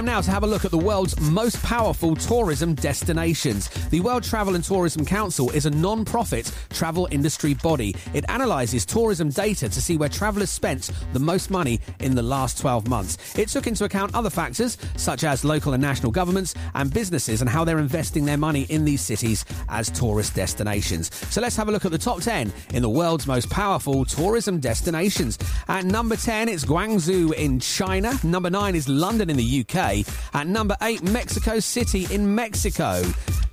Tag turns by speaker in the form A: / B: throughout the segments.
A: time
B: now to have a look at the world's most powerful tourism destinations. The World Travel and Tourism Council is a non profit travel industry body. It analyses tourism data to see where travellers spent the most money in the last 12 months. It took into account other factors, such as local and national governments and businesses, and how they're investing their money in these cities as tourist destinations. So let's have a look at the top 10 in the world's most powerful tourism destinations. At number 10, it's Guangzhou in China. Number 9 is London in the UK. At number 8, Mexico City in Mexico.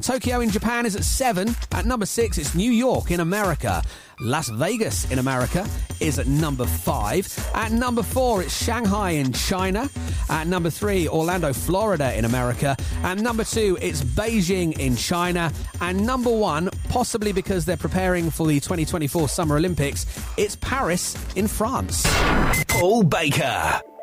B: Tokyo in Japan is at 7. At number 6, it's New York in America. Las Vegas in America is at number 5. At number 4, it's Shanghai in China. At number 3, Orlando, Florida in America. And number 2, it's Beijing in China. And number 1, possibly because they're preparing for the 2024 Summer Olympics, it's Paris in France.
C: Paul. Baker.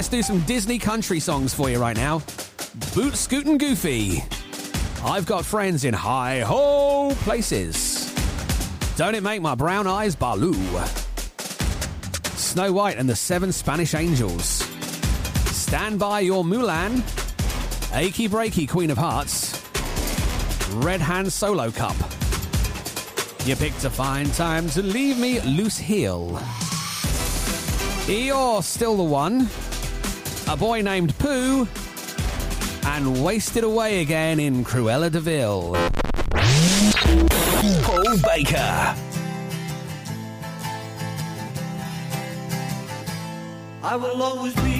B: Let's do some Disney country songs for you right now. Boot Scootin' Goofy. I've got friends in high ho places. Don't it make my brown eyes baloo? Snow White and the Seven Spanish Angels. Stand by your Mulan. Achy Breaky Queen of Hearts. Red Hand Solo Cup. You picked a fine time to leave me loose heel. You're still the one a boy named Pooh, and wasted away again in Cruella de Vil.
C: Paul Baker.
A: I will always be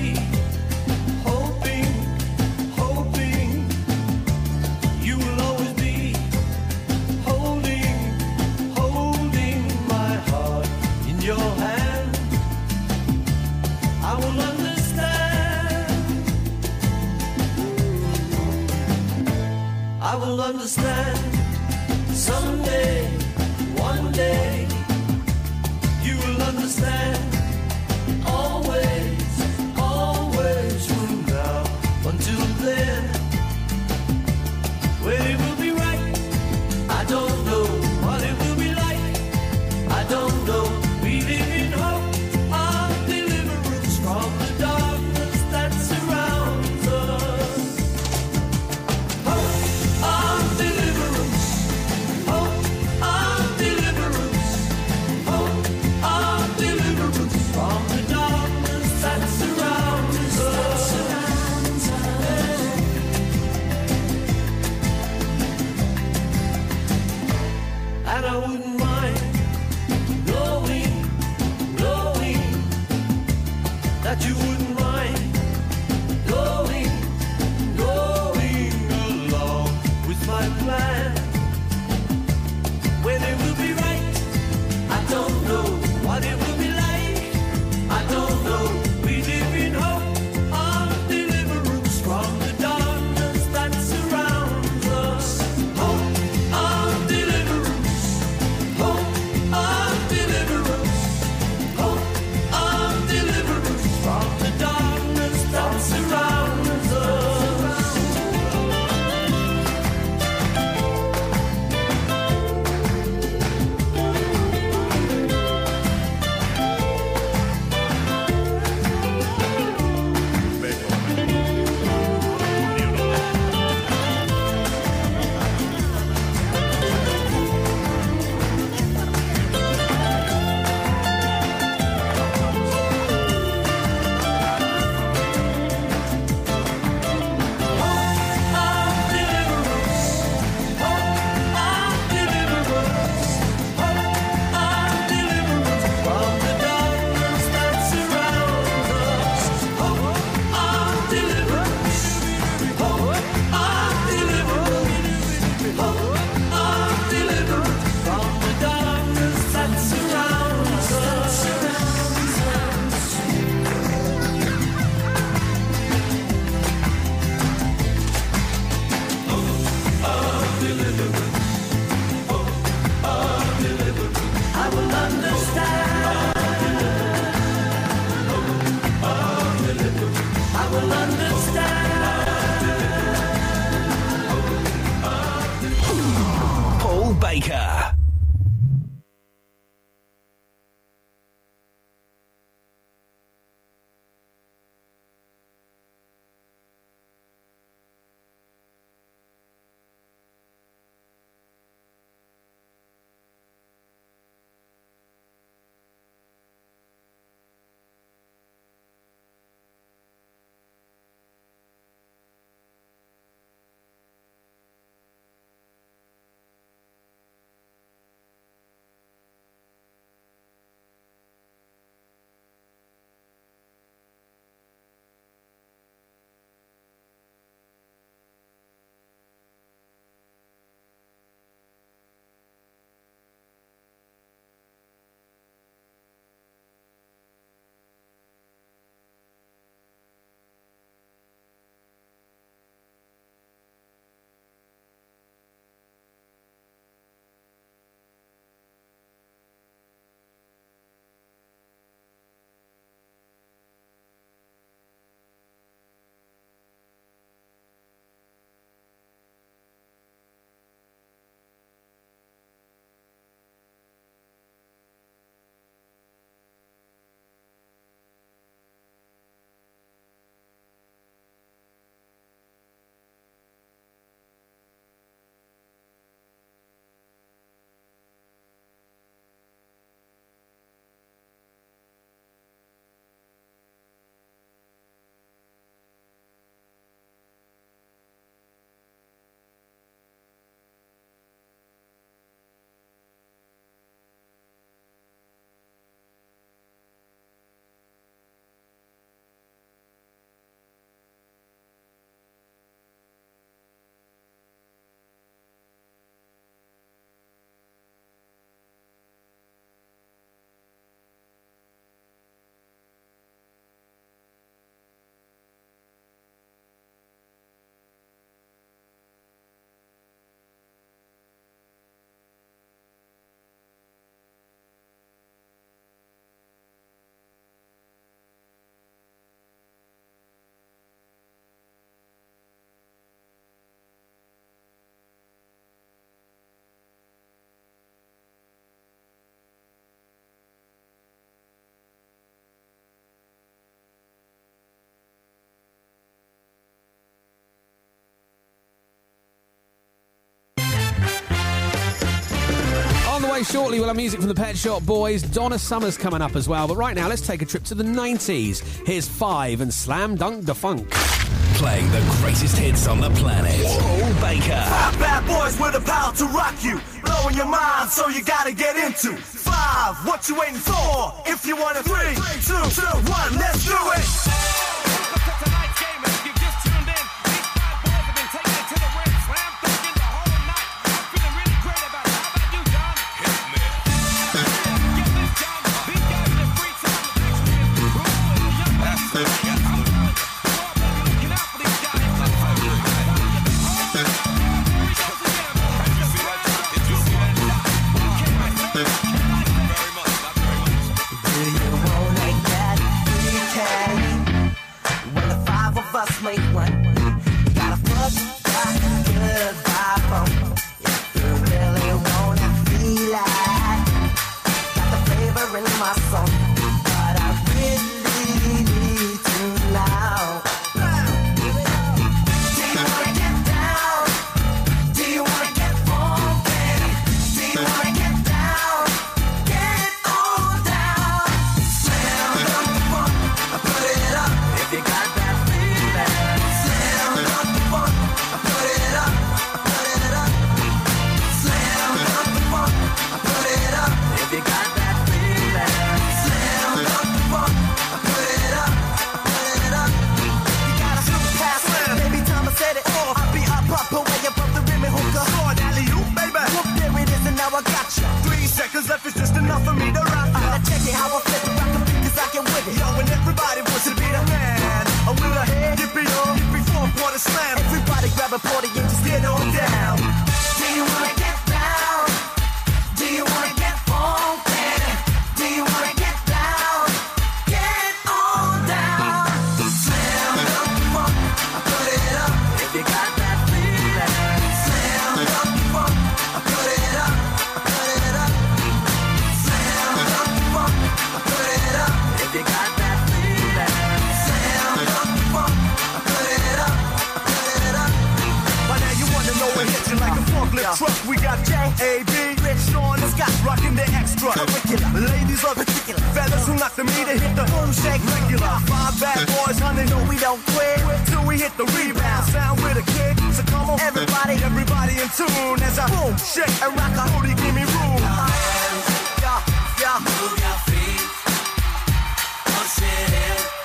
A: I will understand someday, one day. You will understand
B: shortly, we'll have music from the Pet Shop Boys. Donna Summer's coming up as well. But right now, let's take a trip to the 90s. Here's Five and Slam Dunk Da Funk.
C: Playing the greatest hits on the planet. Whoa, Baker.
D: Five bad boys with the power to rock you. Blowing your mind, so you gotta get into. Five, what you waiting for? If you want it, three, three two, two, one, let's do it. Like a forklift truck. We got J.A.B. Rich Sean has got rocking the extra. Ladies are particular. Fellas who like the to hit the boom shake regular. Five bad boys, honey, no, we don't quit. Till we hit the rebound, sound with a kick. So come on,
E: everybody,
D: everybody in tune. As I boom, shake, and rock a booty, give me room.
E: Yeah, yeah. Move your feet. Push it in.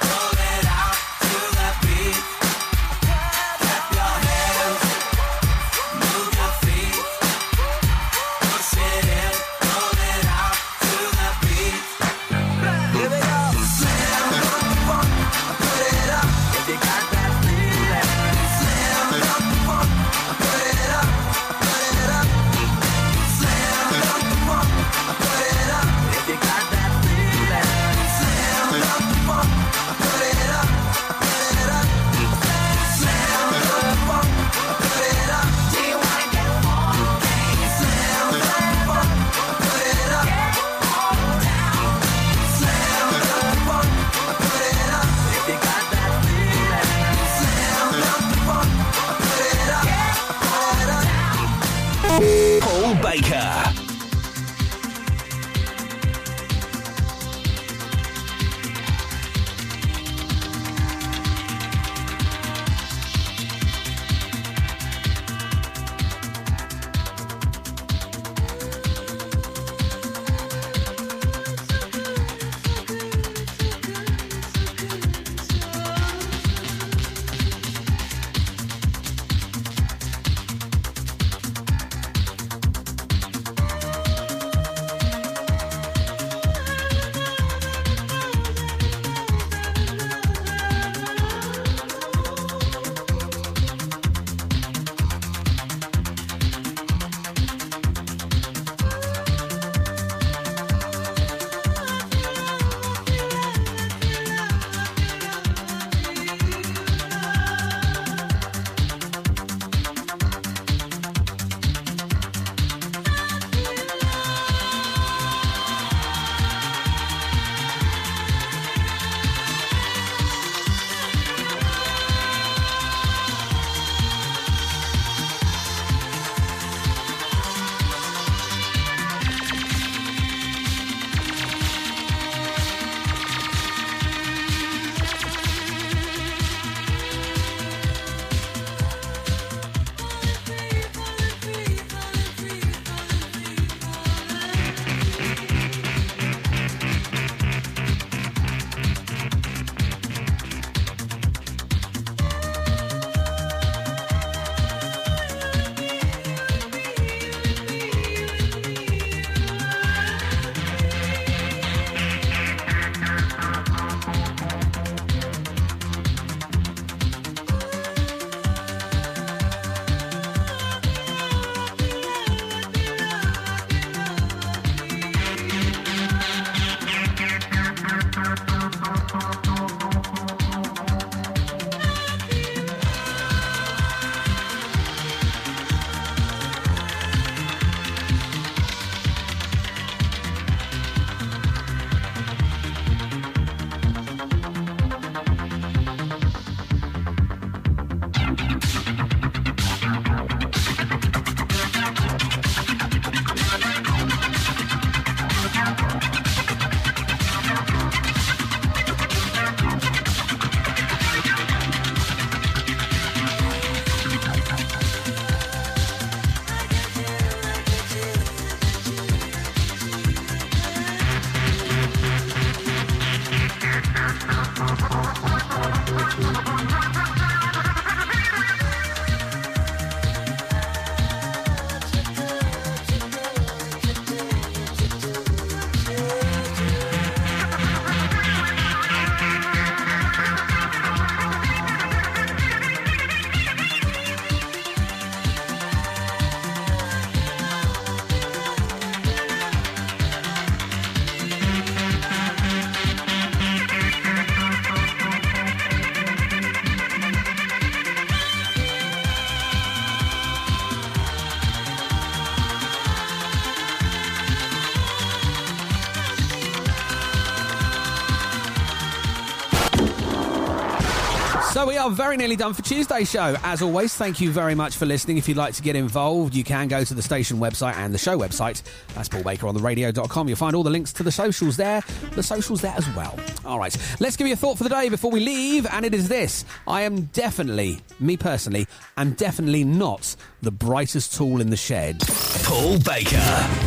B: Are very nearly done for Tuesday's show. As always, thank you very much for listening. If you'd like to get involved, you can go to the station website and the show website. That's Paul Baker on the radio.com. You'll find all the links to the socials there, the socials there as well. All right, let's give you a thought for the day before we leave, and it is this. I am definitely, me personally, I'm definitely not the brightest tool in the shed.
C: Paul Baker.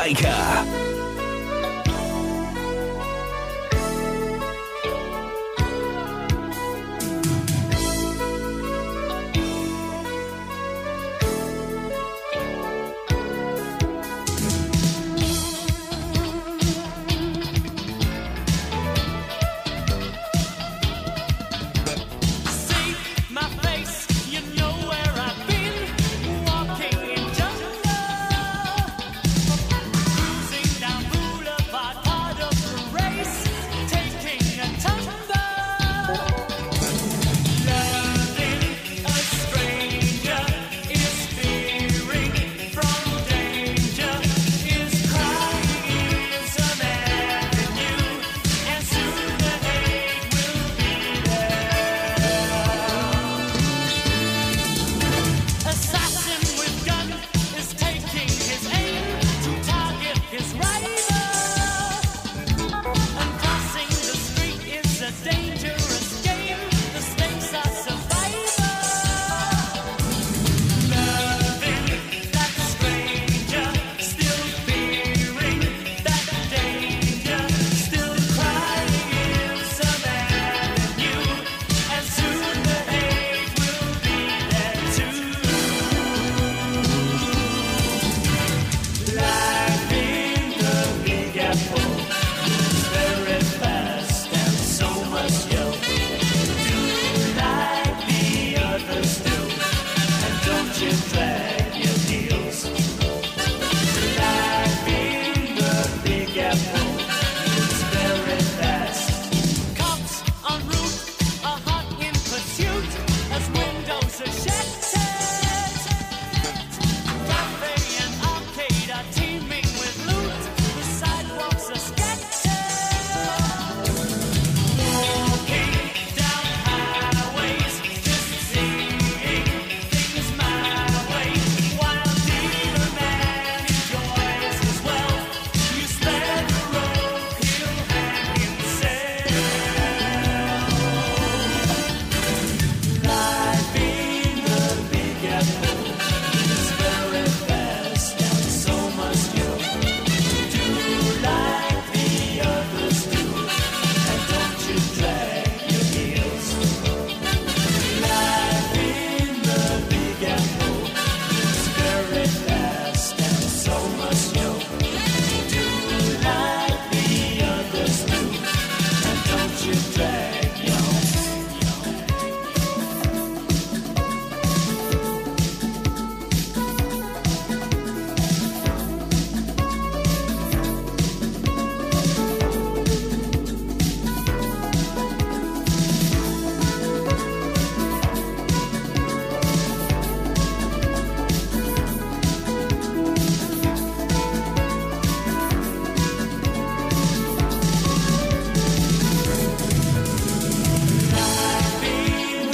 C: Baker.